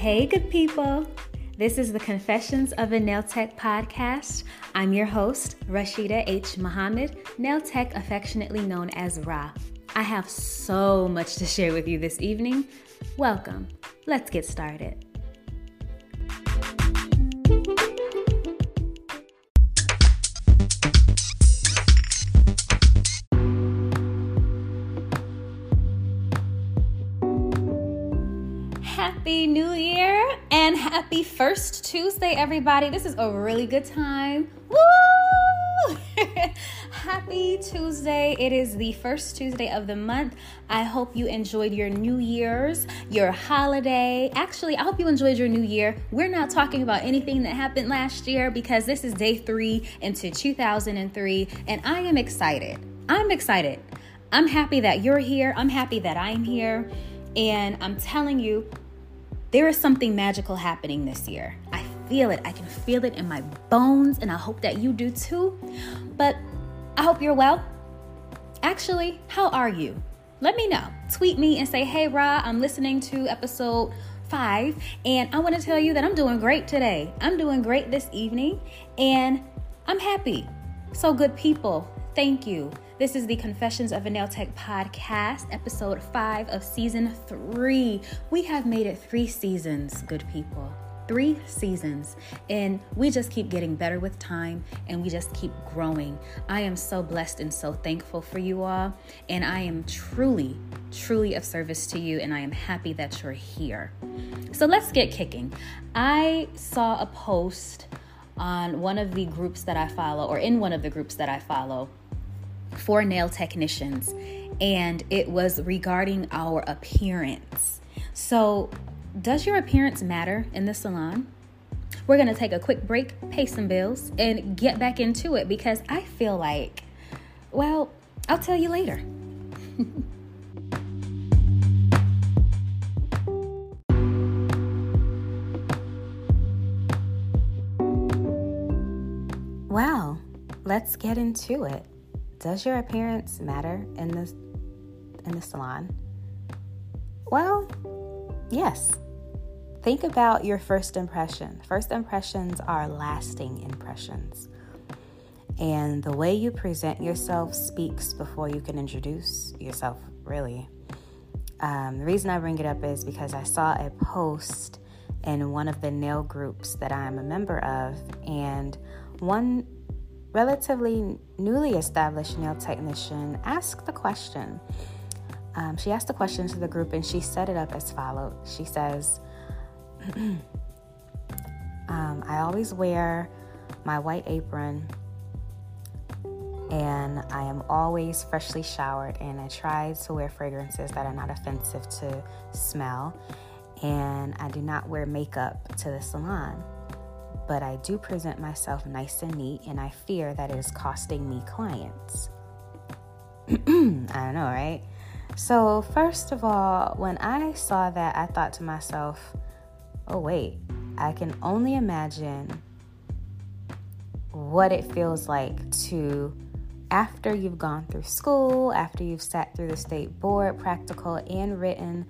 Hey, good people. This is the Confessions of a Nail Tech podcast. I'm your host, Rashida H. Muhammad, nail tech affectionately known as Ra. I have so much to share with you this evening. Welcome. Let's get started. Happy New happy first Tuesday, everybody. This is a really good time. Woo! happy Tuesday. It is the first Tuesday of the month. I hope you enjoyed your New Year's, your holiday. Actually, I hope you enjoyed your New Year. We're not talking about anything that happened last year because this is day three into 2003, and I am excited. I'm excited. I'm happy that you're here. I'm happy that I'm here. And I'm telling you, there is something magical happening this year. I feel it. I can feel it in my bones, and I hope that you do too. But I hope you're well. Actually, how are you? Let me know. Tweet me and say, hey, Ra, I'm listening to episode five, and I want to tell you that I'm doing great today. I'm doing great this evening, and I'm happy. So, good people, thank you. This is the Confessions of a Nail Tech podcast, episode five of season three. We have made it three seasons, good people. Three seasons, and we just keep getting better with time and we just keep growing. I am so blessed and so thankful for you all, and I am truly, truly of service to you, and I am happy that you're here. So let's get kicking. I saw a post on one of the groups that I follow, or in one of the groups that I follow, for nail technicians, and it was regarding our appearance. So, does your appearance matter in the salon? We're gonna take a quick break, pay some bills, and get back into it because I feel like, well, I'll tell you later. well, let's get into it. Does your appearance matter in the in the salon? Well, yes. Think about your first impression. First impressions are lasting impressions. And the way you present yourself speaks before you can introduce yourself, really. Um, the reason I bring it up is because I saw a post in one of the nail groups that I'm a member of, and one relatively newly established nail technician asked the question. Um, she asked the question to the group and she set it up as follows. She says, um, I always wear my white apron and I am always freshly showered and I try to wear fragrances that are not offensive to smell and I do not wear makeup to the salon but I do present myself nice and neat, and I fear that it is costing me clients. I don't know, right? So, first of all, when I saw that, I thought to myself, oh, wait, I can only imagine what it feels like to, after you've gone through school, after you've sat through the state board, practical and written,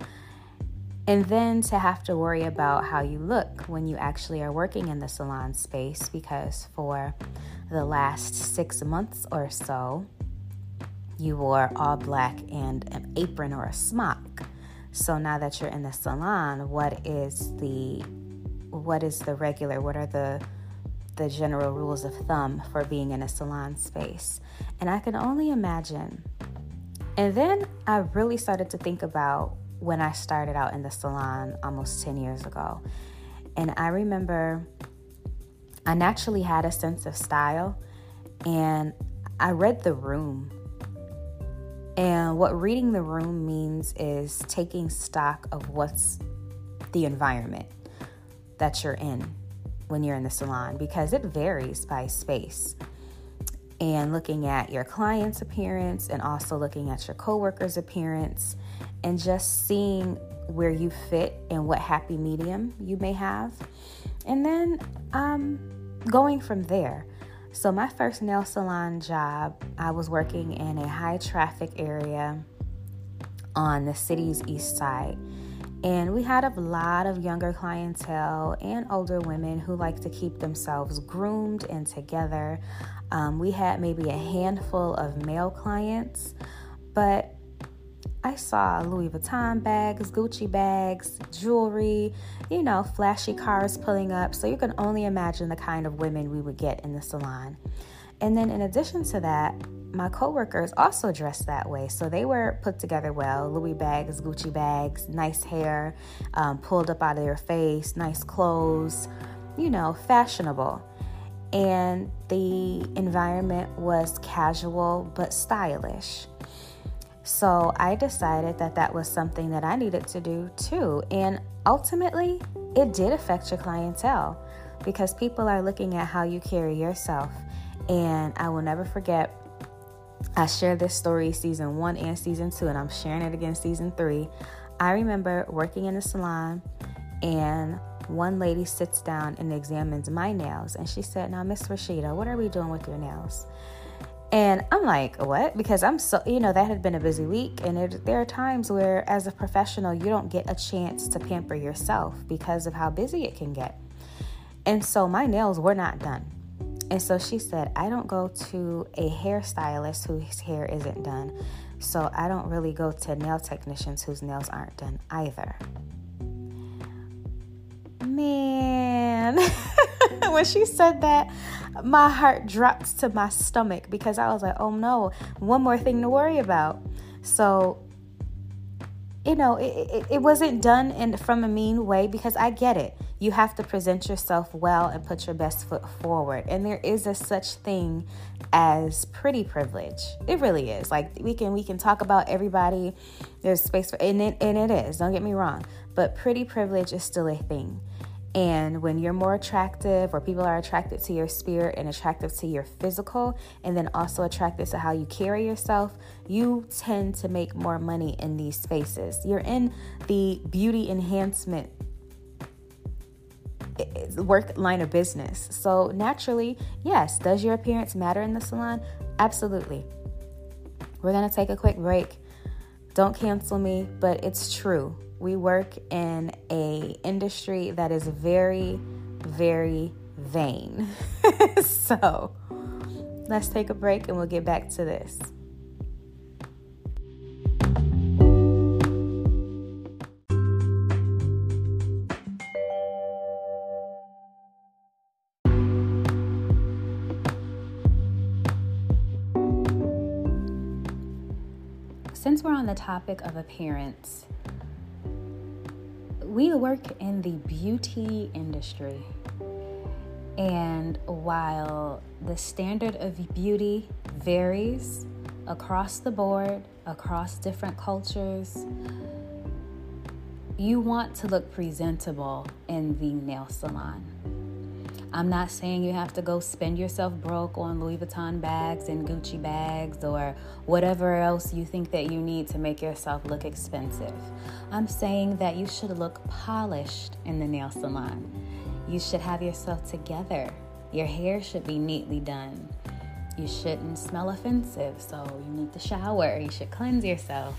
and then to have to worry about how you look when you actually are working in the salon space because for the last six months or so, you wore all black and an apron or a smock. So now that you're in the salon, what is the what is the regular? What are the the general rules of thumb for being in a salon space? And I can only imagine. And then I really started to think about when I started out in the salon almost 10 years ago. And I remember I naturally had a sense of style and I read the room. And what reading the room means is taking stock of what's the environment that you're in when you're in the salon because it varies by space. And looking at your client's appearance and also looking at your coworker's appearance and just seeing where you fit and what happy medium you may have. And then um, going from there. So, my first nail salon job, I was working in a high traffic area on the city's east side. And we had a lot of younger clientele and older women who like to keep themselves groomed and together. Um, we had maybe a handful of male clients, but I saw Louis Vuitton bags, Gucci bags, jewelry, you know, flashy cars pulling up. So you can only imagine the kind of women we would get in the salon. And then in addition to that, my coworkers also dressed that way. So they were put together well Louis bags, Gucci bags, nice hair um, pulled up out of their face, nice clothes, you know, fashionable. And the environment was casual but stylish. So I decided that that was something that I needed to do too. And ultimately, it did affect your clientele because people are looking at how you carry yourself. And I will never forget I shared this story season one and season two, and I'm sharing it again season three. I remember working in a salon, and one lady sits down and examines my nails, and she said, Now, Miss Rashida, what are we doing with your nails? And I'm like, what? Because I'm so, you know, that had been a busy week. And it, there are times where, as a professional, you don't get a chance to pamper yourself because of how busy it can get. And so my nails were not done. And so she said, I don't go to a hairstylist whose hair isn't done. So I don't really go to nail technicians whose nails aren't done either. Man, when she said that, my heart dropped to my stomach because I was like, oh no, one more thing to worry about. So you know, it, it, it, wasn't done in from a mean way because I get it. You have to present yourself well and put your best foot forward. And there is a such thing as pretty privilege. It really is. Like we can we can talk about everybody. There's space for and it and it is. Don't get me wrong. But pretty privilege is still a thing. And when you're more attractive, or people are attracted to your spirit and attractive to your physical, and then also attracted to how you carry yourself, you tend to make more money in these spaces. You're in the beauty enhancement eh, eh, work line of business. So, naturally, yes, does your appearance matter in the salon? Absolutely. We're going to take a quick break. Don't cancel me, but it's true we work in a industry that is very very vain. So let's take a break and we'll get back to this. Since we're on the topic of appearance we work in the beauty industry. And while the standard of beauty varies across the board, across different cultures, you want to look presentable in the nail salon. I'm not saying you have to go spend yourself broke on Louis Vuitton bags and Gucci bags or whatever else you think that you need to make yourself look expensive. I'm saying that you should look polished in the nail salon. You should have yourself together. Your hair should be neatly done. You shouldn't smell offensive, so you need to shower. You should cleanse yourself.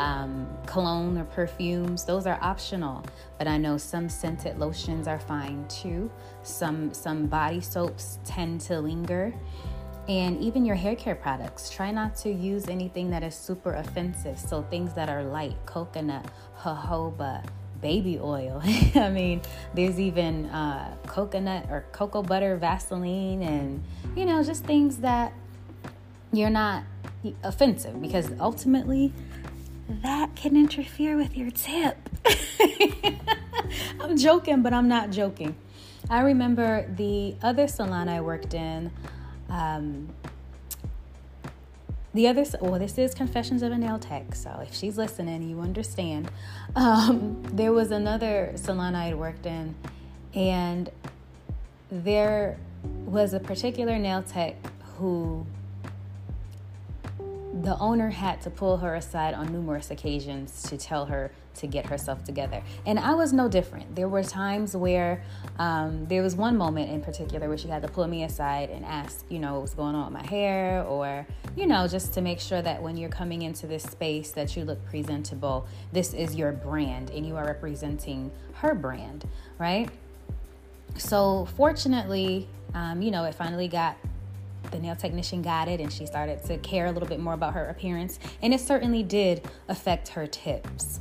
Um, cologne or perfumes, those are optional, but I know some scented lotions are fine too. Some some body soaps tend to linger. And even your hair care products, try not to use anything that is super offensive. So things that are light, coconut, jojoba, baby oil. I mean, there's even uh, coconut or cocoa butter, Vaseline, and you know, just things that you're not offensive because ultimately that can interfere with your tip. I'm joking, but I'm not joking. I remember the other salon I worked in. Um, the other, well, this is Confessions of a Nail Tech, so if she's listening, you understand. Um, there was another salon I had worked in, and there was a particular nail tech who the owner had to pull her aside on numerous occasions to tell her to get herself together. And I was no different. There were times where um, there was one moment in particular where she had to pull me aside and ask, you know, what's going on with my hair, or, you know, just to make sure that when you're coming into this space that you look presentable. This is your brand and you are representing her brand, right? So, fortunately, um, you know, it finally got the nail technician got it and she started to care a little bit more about her appearance. And it certainly did affect her tips.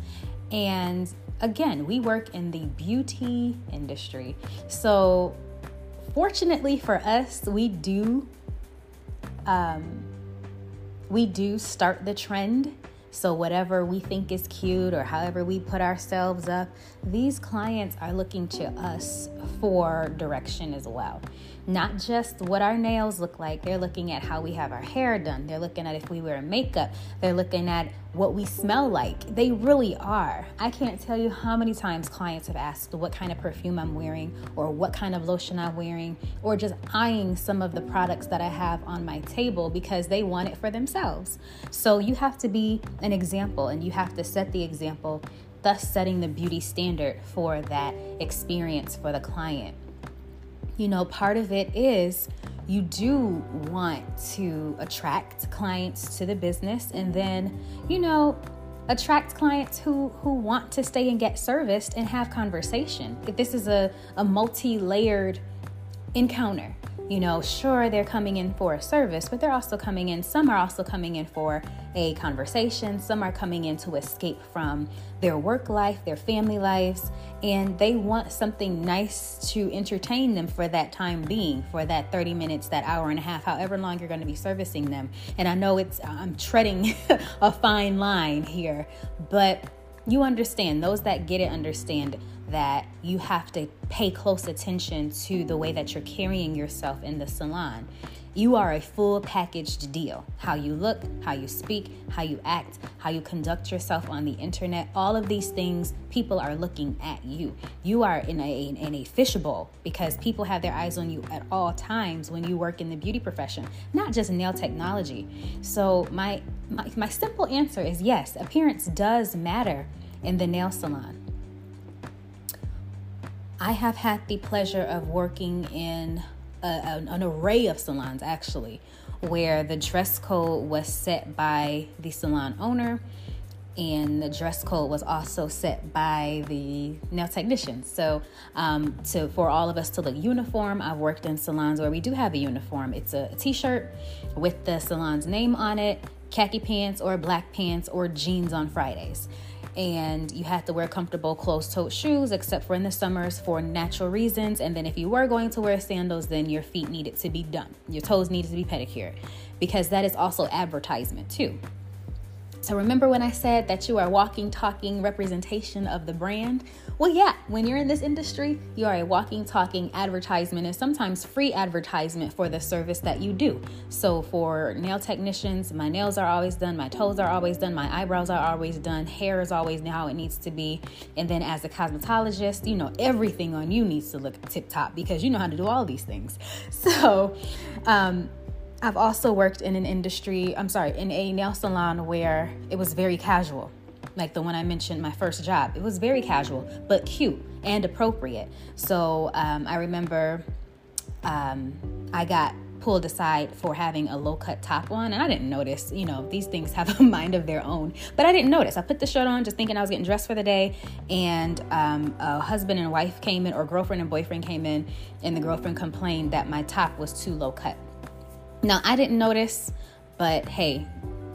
And again, we work in the beauty industry. So, fortunately for us, we do. Um, we do start the trend so, whatever we think is cute or however we put ourselves up, these clients are looking to us for direction as well. Not just what our nails look like, they're looking at how we have our hair done. They're looking at if we wear makeup. They're looking at what we smell like. They really are. I can't tell you how many times clients have asked what kind of perfume I'm wearing or what kind of lotion I'm wearing or just eyeing some of the products that I have on my table because they want it for themselves. So you have to be an example and you have to set the example, thus setting the beauty standard for that experience for the client you know, part of it is you do want to attract clients to the business and then, you know, attract clients who who want to stay and get serviced and have conversation. If this is a, a multi-layered encounter, you know, sure, they're coming in for a service, but they're also coming in, some are also coming in for a conversation, some are coming in to escape from their work life, their family lives, and they want something nice to entertain them for that time being, for that 30 minutes, that hour and a half, however long you're going to be servicing them. And I know it's, I'm treading a fine line here, but you understand, those that get it understand that you have to pay close attention to the way that you're carrying yourself in the salon. You are a full packaged deal. How you look, how you speak, how you act, how you conduct yourself on the internet, all of these things, people are looking at you. You are in a in a fishbowl because people have their eyes on you at all times when you work in the beauty profession, not just nail technology. So my my, my simple answer is yes, appearance does matter in the nail salon. I have had the pleasure of working in a, an, array of salons actually, where the dress code was set by the salon owner and the dress code was also set by the nail technicians. So, um, to for all of us to look uniform, I've worked in salons where we do have a uniform. It's a t-shirt with the salon's name on it, khaki pants or black pants or jeans on Fridays and you had to wear comfortable closed-toed shoes except for in the summers for natural reasons. And then if you were going to wear sandals then your feet needed to be done. Your toes needed to be pedicured. Because that is also advertisement too so remember when I said that you are walking, talking representation of the brand? Well, yeah, when you're in this industry, you are a walking, talking advertisement and sometimes free advertisement for the service that you do. So for nail technicians, my nails are always done, my toes are always done, my eyebrows are always done, hair is always how it needs to be. And then as a cosmetologist, you know, everything on you needs to look tip top because you know how to do all these things. So, um, I've also worked in an industry, I'm sorry, in a nail salon where it was very casual. Like the one I mentioned, my first job. It was very casual, but cute and appropriate. So um, I remember um, I got pulled aside for having a low cut top on and I didn't notice, you know, these things have a mind of their own. But I didn't notice. I put the shirt on just thinking I was getting dressed for the day and um, a husband and wife came in or girlfriend and boyfriend came in and the girlfriend complained that my top was too low cut. Now, I didn't notice, but hey,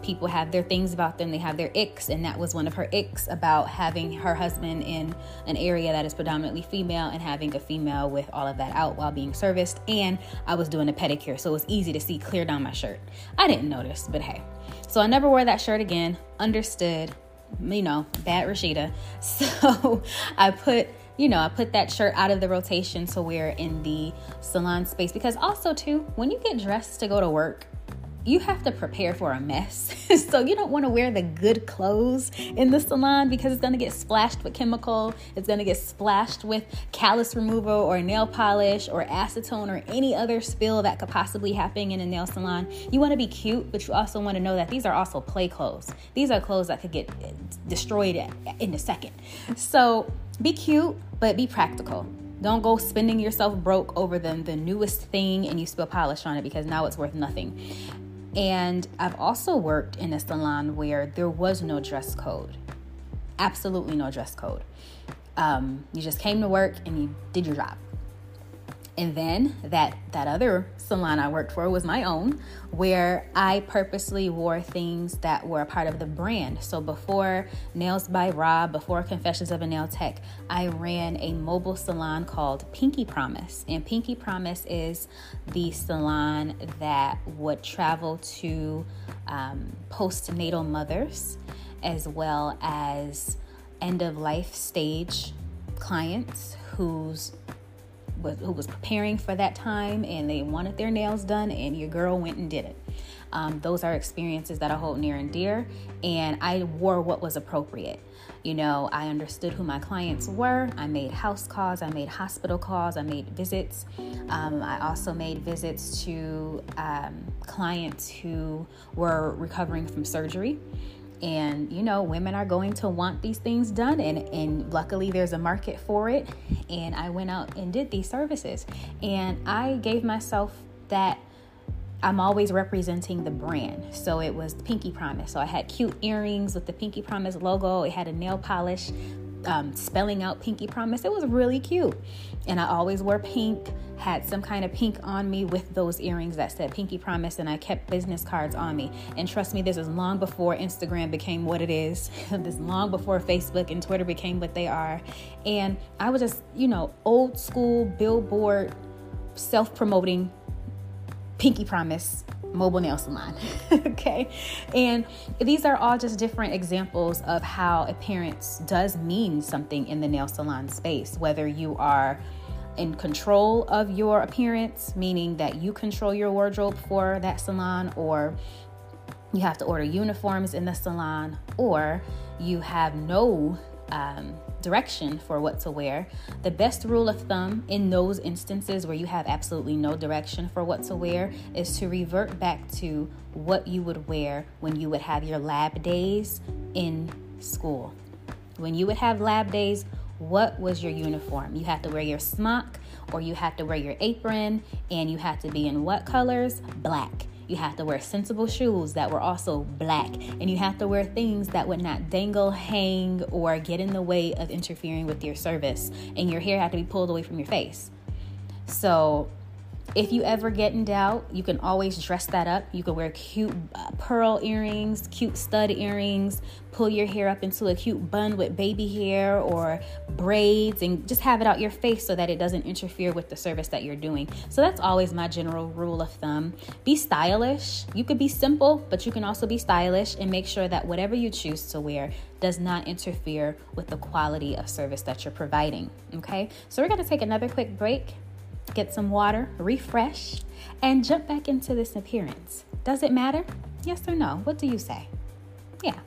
people have their things about them. They have their icks, and that was one of her icks about having her husband in an area that is predominantly female and having a female with all of that out while being serviced. And I was doing a pedicure, so it was easy to see clear down my shirt. I didn't notice, but hey. So I never wore that shirt again. Understood, you know, bad Rashida. So I put you know, I put that shirt out of the rotation to wear in the salon space because also too, when you get dressed to go to work, you have to prepare for a mess. so you don't want to wear the good clothes in the salon because it's going to get splashed with chemical, it's going to get splashed with callus remover or nail polish or acetone or any other spill that could possibly happen in a nail salon. You want to be cute, but you also want to know that these are also play clothes. These are clothes that could get eh, destroyed in a second. So be cute, but be practical. Don't go spending yourself broke over them, the newest thing, and you spill polish on it because now it's worth nothing. And I've also worked in a salon where there was no dress code. Absolutely no dress code. Um, you just came to work and you did your job. And then that that other salon I worked for was my own, where I purposely wore things that were a part of the brand. So before Nails by Ra, before Confessions of a Nail Tech, I ran a mobile salon called Pinky Promise. And Pinky Promise is the salon that would travel to um, postnatal mothers as well as end of life stage clients whose was, who was preparing for that time and they wanted their nails done, and your girl went and did it. Um, those are experiences that I hold near and dear, and I wore what was appropriate. You know, I understood who my clients were. I made house calls, I made hospital calls, I made visits. Um, I also made visits to um, clients who were recovering from surgery and you know women are going to want these things done and and luckily there's a market for it and I went out and did these services and I gave myself that I'm always representing the brand. So it was Pinky Promise. So I had cute earrings with the Pinky Promise logo. It had a nail polish um, spelling out Pinky Promise. It was really cute. And I always wore pink, had some kind of pink on me with those earrings that said Pinky Promise, and I kept business cards on me. And trust me, this is long before Instagram became what it is, this long before Facebook and Twitter became what they are. And I was just, you know, old school billboard self promoting Pinky Promise mobile nail salon. okay. And these are all just different examples of how appearance does mean something in the nail salon space, whether you are in control of your appearance, meaning that you control your wardrobe for that salon, or you have to order uniforms in the salon, or you have no um, direction for what to wear. The best rule of thumb in those instances where you have absolutely no direction for what to wear is to revert back to what you would wear when you would have your lab days in school. When you would have lab days, what was your uniform? You had to wear your smock or you had to wear your apron and you had to be in what colors? Black. You have to wear sensible shoes that were also black. And you have to wear things that would not dangle, hang, or get in the way of interfering with your service. And your hair had to be pulled away from your face. So if you ever get in doubt, you can always dress that up. You can wear cute uh, pearl earrings, cute stud earrings, pull your hair up into a cute bun with baby hair or braids, and just have it out your face so that it doesn't interfere with the service that you're doing. So that's always my general rule of thumb. Be stylish. You could be simple, but you can also be stylish and make sure that whatever you choose to wear does not interfere with the quality of service that you're providing. Okay, so we're gonna take another quick break get some water, refresh, and jump back into this appearance. Does it matter? Yes or no? What do you say? Yeah.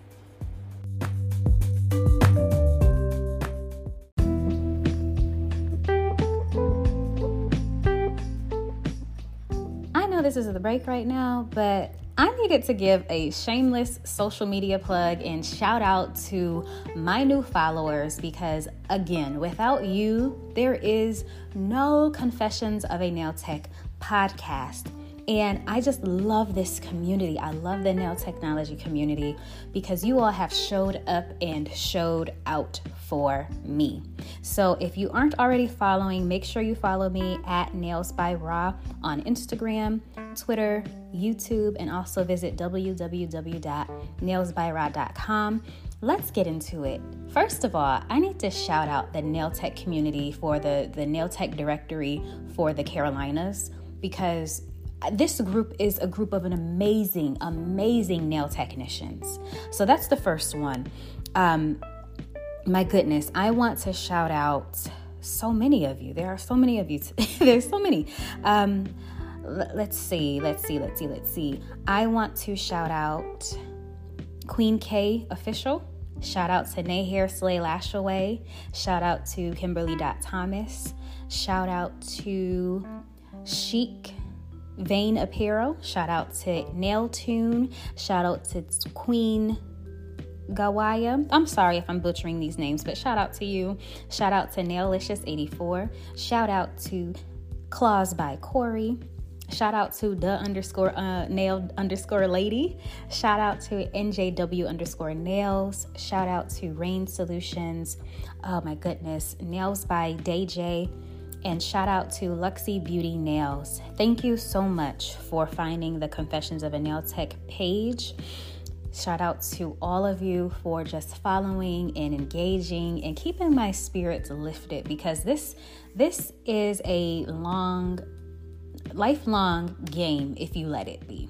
I know this is the break right now, but I needed to give a shameless social media plug and shout out to my new followers because, again, without you, there is no Confessions of a Nail Tech podcast. And I just love this community. I love the nail technology community because you all have showed up and showed out for me. So if you aren't already following, make sure you follow me at Nails by Ra on Instagram, Twitter, YouTube, and also visit www.nailsbyra.com. Let's get into it. First of all, I need to shout out the nail tech community for the, the nail tech directory for the Carolinas because this group is a group of an amazing, amazing nail technicians. So that's the first one. Um, my goodness, I want to shout out so many of you. There are so many of you. There's so many. Um, let's see, let's see, let's see, let's see. I want to shout out Queen K official. Shout out to Nahair Slay Lashaway. Shout out to Kimberly Dot Thomas. Shout out to Chic Vein Apparel. Shout out to Nail Tune. Shout out to Queen Gawaya. I'm sorry if I'm butchering these names, but shout out to you. Shout out to Naillicious84. Shout out to Claws by Corey. Shout out to the underscore uh, nail underscore lady. Shout out to NJW underscore nails. Shout out to Rain Solutions. Oh my goodness. Nails by DJ. And shout out to Luxy Beauty Nails. Thank you so much for finding the Confessions of a Nail Tech page. Shout out to all of you for just following and engaging and keeping my spirits lifted because this this is a long lifelong game if you let it be.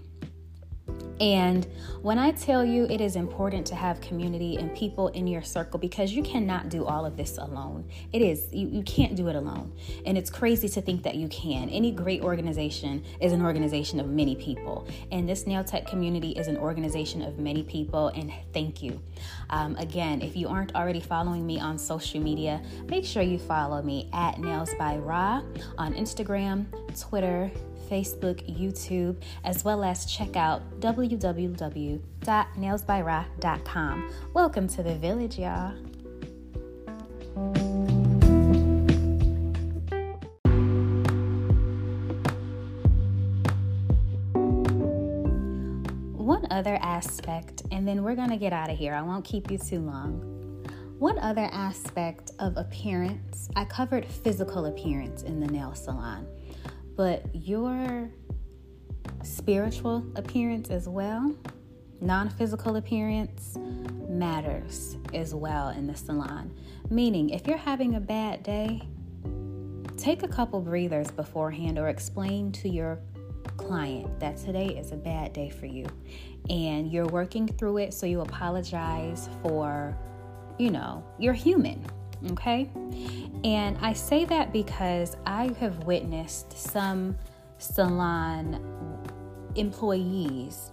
And when I tell you it is important to have community and people in your circle because you cannot do all of this alone. It is, you, you can't do it alone. And it's crazy to think that you can. Any great organization is an organization of many people. And this nail tech community is an organization of many people. And thank you. Um, again, if you aren't already following me on social media, make sure you follow me at Nails by Ra on Instagram, Twitter, Facebook, YouTube, as well as check out www.nailsbyra.com. Welcome to the village, y'all. One other aspect, and then we're going to get out of here. I won't keep you too long. One other aspect of appearance, I covered physical appearance in the nail salon but your spiritual appearance as well, non physical appearance, matters as well in the salon. Meaning, if you're having a bad day, take a couple breathers beforehand or explain to your client that today is a bad day for you and you're working through it so you apologize for you know you're human Okay. And I say that because I have witnessed some salon employees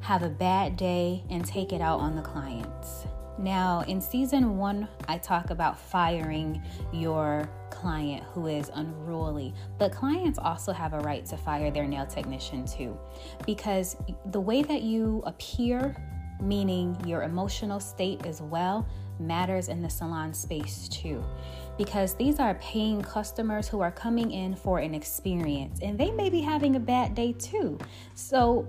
have a bad day and take it out on the clients. Now, in season one, I talk about firing your client who is unruly, but clients also have a right to fire their nail technician too, because the way that you appear, meaning your emotional state as well, matters in the salon space too. Because these are paying customers who are coming in for an experience and they may be having a bad day too. So,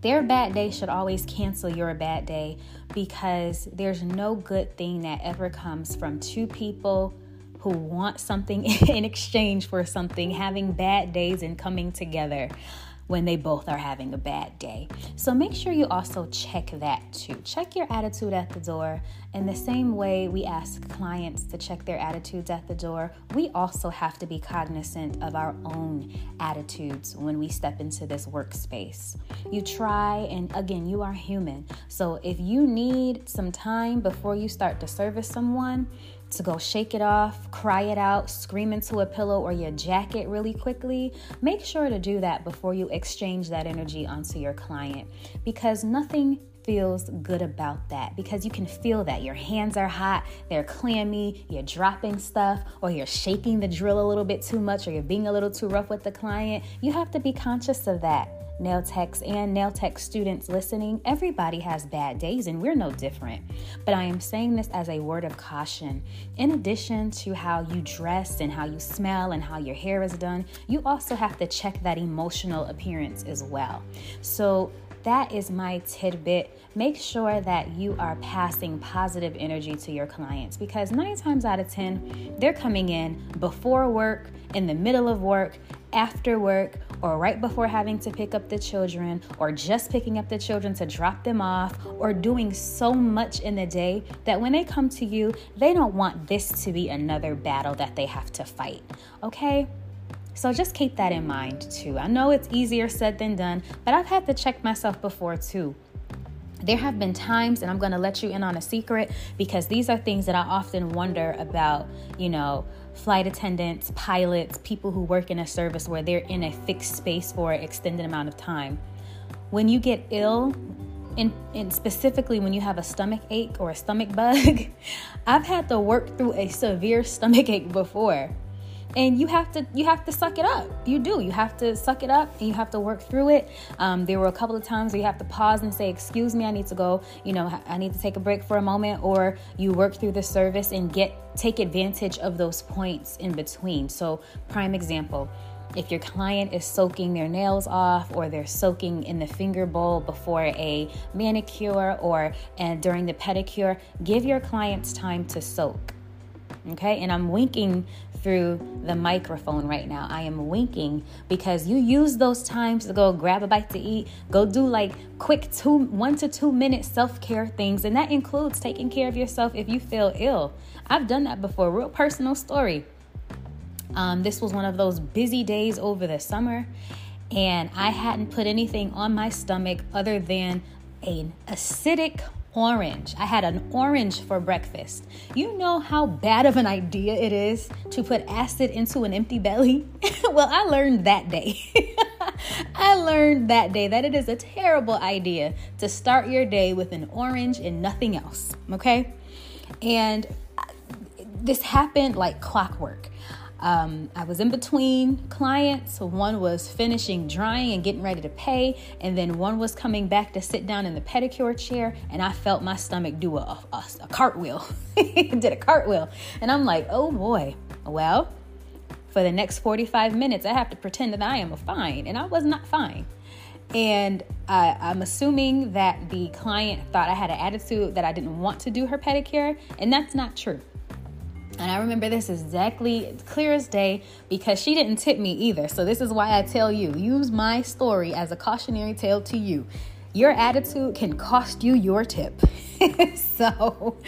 their bad day should always cancel your bad day because there's no good thing that ever comes from two people who want something in exchange for something having bad days and coming together when they both are having a bad day. So make sure you also check that too. Check your attitude at the door. In the same way we ask clients to check their attitudes at the door, we also have to be cognizant of our own attitudes when we step into this workspace. You try, and again, you are human. So if you need some time before you start to service someone, to go shake it off, cry it out, scream into a pillow or your jacket really quickly, make sure to do that before you exchange that energy onto your client because nothing feels good about that because you can feel that your hands are hot, they're clammy, you're dropping stuff, or you're shaking the drill a little bit too much, or you're being a little too rough with the client. You have to be conscious of that nail techs and nail tech students listening, everybody has bad days and we're no different. But I am saying this as a word of caution. In addition to how you dress and how you smell and how your hair is done, you also have to check that emotional appearance as well. So that is my tidbit. Make sure that you are passing positive energy to your clients because nine times out of 10, they're coming in before work, in the middle of work, after work, or right before having to pick up the children, or just picking up the children to drop them off, or doing so much in the day that when they come to you, they don't want this to be another battle that they have to fight. Okay? So just keep that in mind too. I know it's easier said than done, but I've had to check myself before too. there have been times, and I'm going to let you in on a secret because these are things that I often wonder about, you know, flight attendants, pilots, people who work in a service where they're in a fixed space for an extended amount of time. When you get ill, and, and specifically when you have a stomach ache or a stomach bug, I've had to work through a severe stomach ache before and you have to you have to suck it up. You do. You have to suck it up and you have to work through it. Um, there were a couple of times where you have to pause and say excuse me i need to go you know i need to take a break for a moment or you work through the service and get take advantage of those points in between. So prime example if your client is soaking their nails off or they're soaking in the finger bowl before a manicure or and during the pedicure give your clients time to soak okay? And i'm winking through the microphone right now. I am winking because you use those times to go grab a bite to eat go do like quick two one to two minute self-care things and that includes taking care of yourself if you feel ill. I've done that before. Real personal story. Um, this was one of those busy days over the summer and i hadn't put anything on my stomach other than an acidic orange. I had an orange for breakfast. You know how bad of an idea it is to put acid into an empty belly? well, I learned that day. I learned that day that it is a terrible idea to start your day with an orange and nothing else, okay? And this happened like clockwork. Um, I was in between clients. One was finishing drying and getting ready to pay, and then one was coming back to sit down in the pedicure chair, and I felt my stomach do a, a, a cartwheel. Did a cartwheel. And I'm like, oh boy, well, for the next 45 minutes, I have to pretend that I am fine, and I was not fine. And uh, I'm assuming that the client thought I had an attitude that I didn't want to do her pedicure, and that's not true. And I remember this exactly clear as day because she didn't tip me either. So, this is why I tell you use my story as a cautionary tale to you. Your attitude can cost you your tip. so,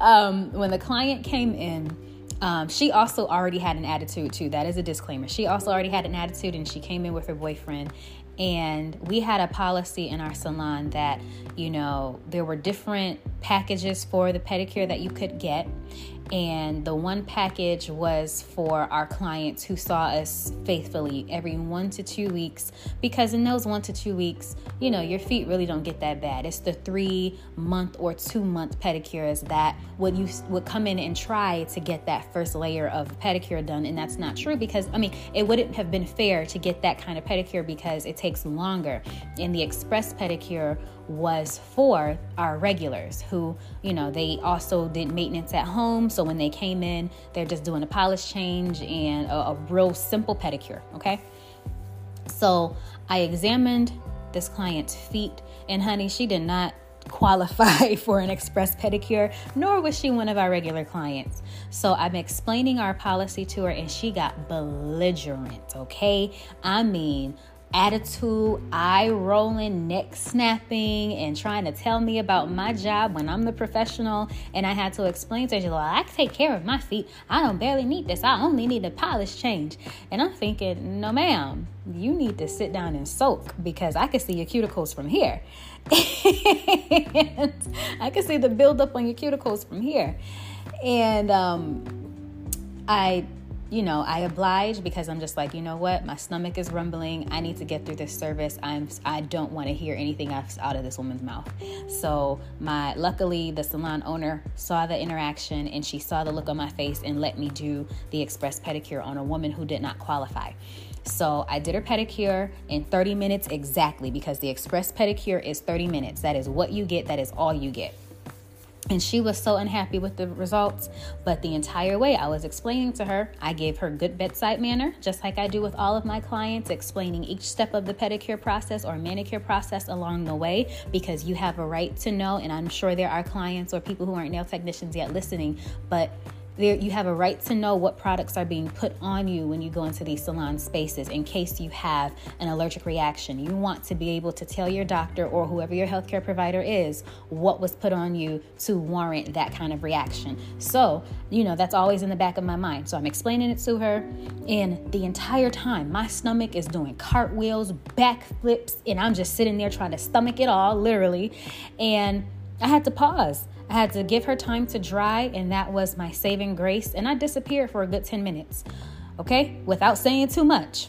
um, when the client came in, um, she also already had an attitude too. That is a disclaimer. She also already had an attitude and she came in with her boyfriend. And we had a policy in our salon that, you know, there were different packages for the pedicure that you could get and the one package was for our clients who saw us faithfully every one to two weeks. Because in those one to two weeks you know your feet really don't get that bad. It's the three month or two month pedicures that would you would come in and try to get that first layer of pedicure done. And that's not true because i mean it wouldn't have been fair to get that kind of pedicure because it takes longer. And the express pedicure was for our regulars who, you know, they also did maintenance at home. So when they came in, they're just doing a polish change and a, a real simple pedicure, okay? So I examined this client's feet, and honey, she did not qualify for an express pedicure, nor was she one of our regular clients. So I'm explaining our policy to her, and she got belligerent, okay? I mean, attitude, eye rolling, neck snapping, and trying to tell me about my job when I'm the professional. And I had to explain to her, well, I take care of my feet. I don't barely need this. I only need a polish change. And I'm thinking, no, ma'am, you need to sit down and soak because I can see your cuticles from here. I can see the buildup on your cuticles from here. And um, I you know, I oblige because I'm just like, you know what, my stomach is rumbling. I need to get through this service. I'm I don't want to hear anything else out of this woman's mouth. So my luckily the salon owner saw the interaction and she saw the look on my face and let me do the express pedicure on a woman who did not qualify. So I did her pedicure in 30 minutes exactly because the express pedicure is 30 minutes. That is what you get, that is all you get. And she was so unhappy with the results. But the entire way I was explaining to her, I gave her good bedside manner, just like I do with all of my clients, explaining each step of the pedicure process or manicure process along the way, because you have a right to know. And I'm sure there are clients or people who aren't nail technicians yet listening, but there, you have a right to know what products are being put on you when you go into these salon spaces in case you have an allergic reaction. You want to be able to tell your doctor or whoever your healthcare provider is what was put on you to warrant that kind of reaction. So, you know, that's always in the back of my mind. So I'm explaining it to her, and the entire time, my stomach is doing cartwheels, backflips, and I'm just sitting there trying to stomach it all, literally. And I had to pause I had to give her time to dry, and that was my saving grace. And I disappeared for a good 10 minutes, okay, without saying too much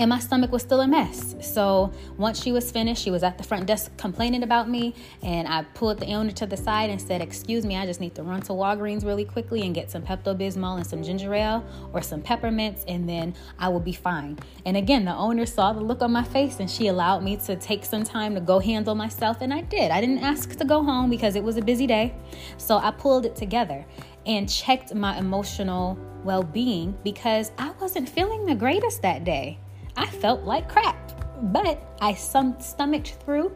and my stomach was still a mess. So once she was finished, she was at the front desk complaining about me, and I pulled the owner to the side and said, "Excuse me, I just need to run to Walgreens really quickly and get some Pepto Bismol and some ginger ale or some peppermints, and then I will be fine." And again, the owner saw the look on my face, and she allowed me to take some time to go handle myself, and I did. I didn't ask to go home because it was a busy day, so I pulled it together and checked my emotional well being because I wasn't feeling the greatest that day. I felt like crap, but I stomached through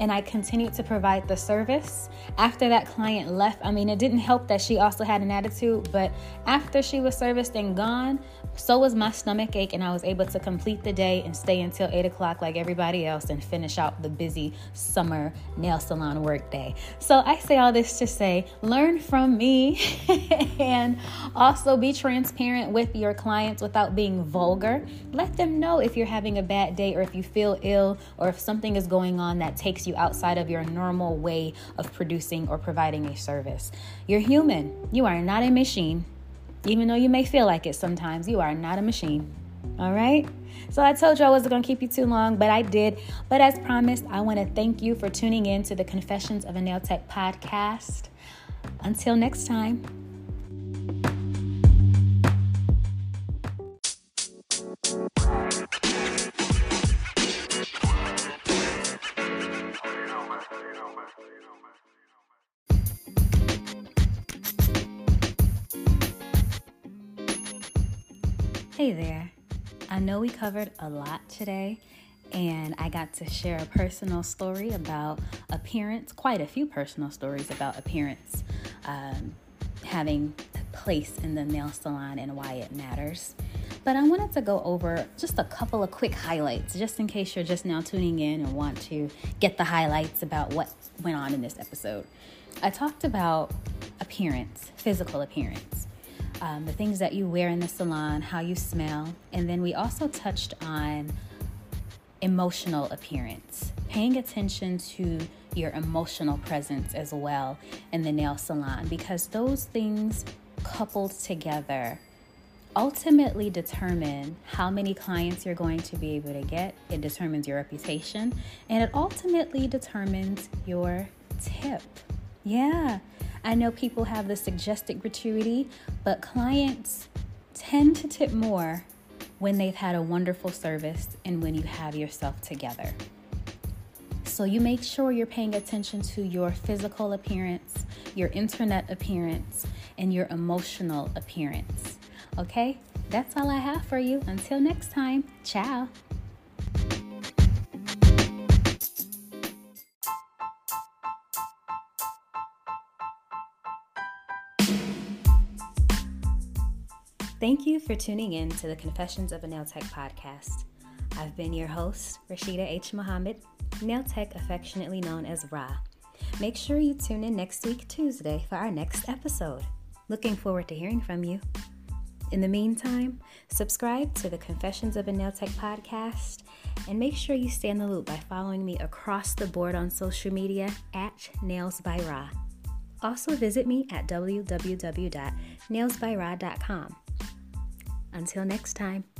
and I continued to provide the service. After that client left, I mean, it didn't help that she also had an attitude, but after she was serviced and gone, so was my stomach ache, and I was able to complete the day and stay until 8 o'clock like everybody else and finish out the busy summer nail salon work day. So I say all this to say learn from me and also be transparent with your clients without being vulgar. Let them know if you're having a bad day or if you feel ill or if something is going on that takes you outside of your normal way of producing or providing a service. You're human, you are not a machine. Even though you may feel like it sometimes, you are not a machine. All right? So I told you I wasn't going to keep you too long, but I did. But as promised, I want to thank you for tuning in to the Confessions of a Nail Tech podcast. Until next time. Hey there. I know we covered a lot today, and I got to share a personal story about appearance, quite a few personal stories about appearance um, having a place in the nail salon and why it matters. But I wanted to go over just a couple of quick highlights, just in case you're just now tuning in and want to get the highlights about what went on in this episode. I talked about appearance, physical appearance um, the things that you wear in the salon, how you smell, and then we also touched on emotional appearance, paying attention to your emotional presence as well in the nail salon because those things coupled together ultimately determine how many clients you're going to be able to get. It determines your reputation and it ultimately determines your tip. Yeah, I know people have the suggested gratuity, but clients tend to tip more when they've had a wonderful service and when you have yourself together. So you make sure you're paying attention to your physical appearance, your internet appearance, and your emotional appearance. Okay? That's all I have for you. Until next time, ciao. Thank you for tuning in to the Confessions of a Nail Tech podcast. I've been your host, Rashida H. Muhammad, Nail Tech affectionately known as Ra. Make sure you tune in next week, Tuesday, for our next episode. Looking forward to hearing from you. In the meantime, subscribe to the Confessions of a Nail Tech podcast and make sure you stay in the loop by following me across the board on social media at Nails by Ra. Also, visit me at www.nailsbyra.com. Until next time.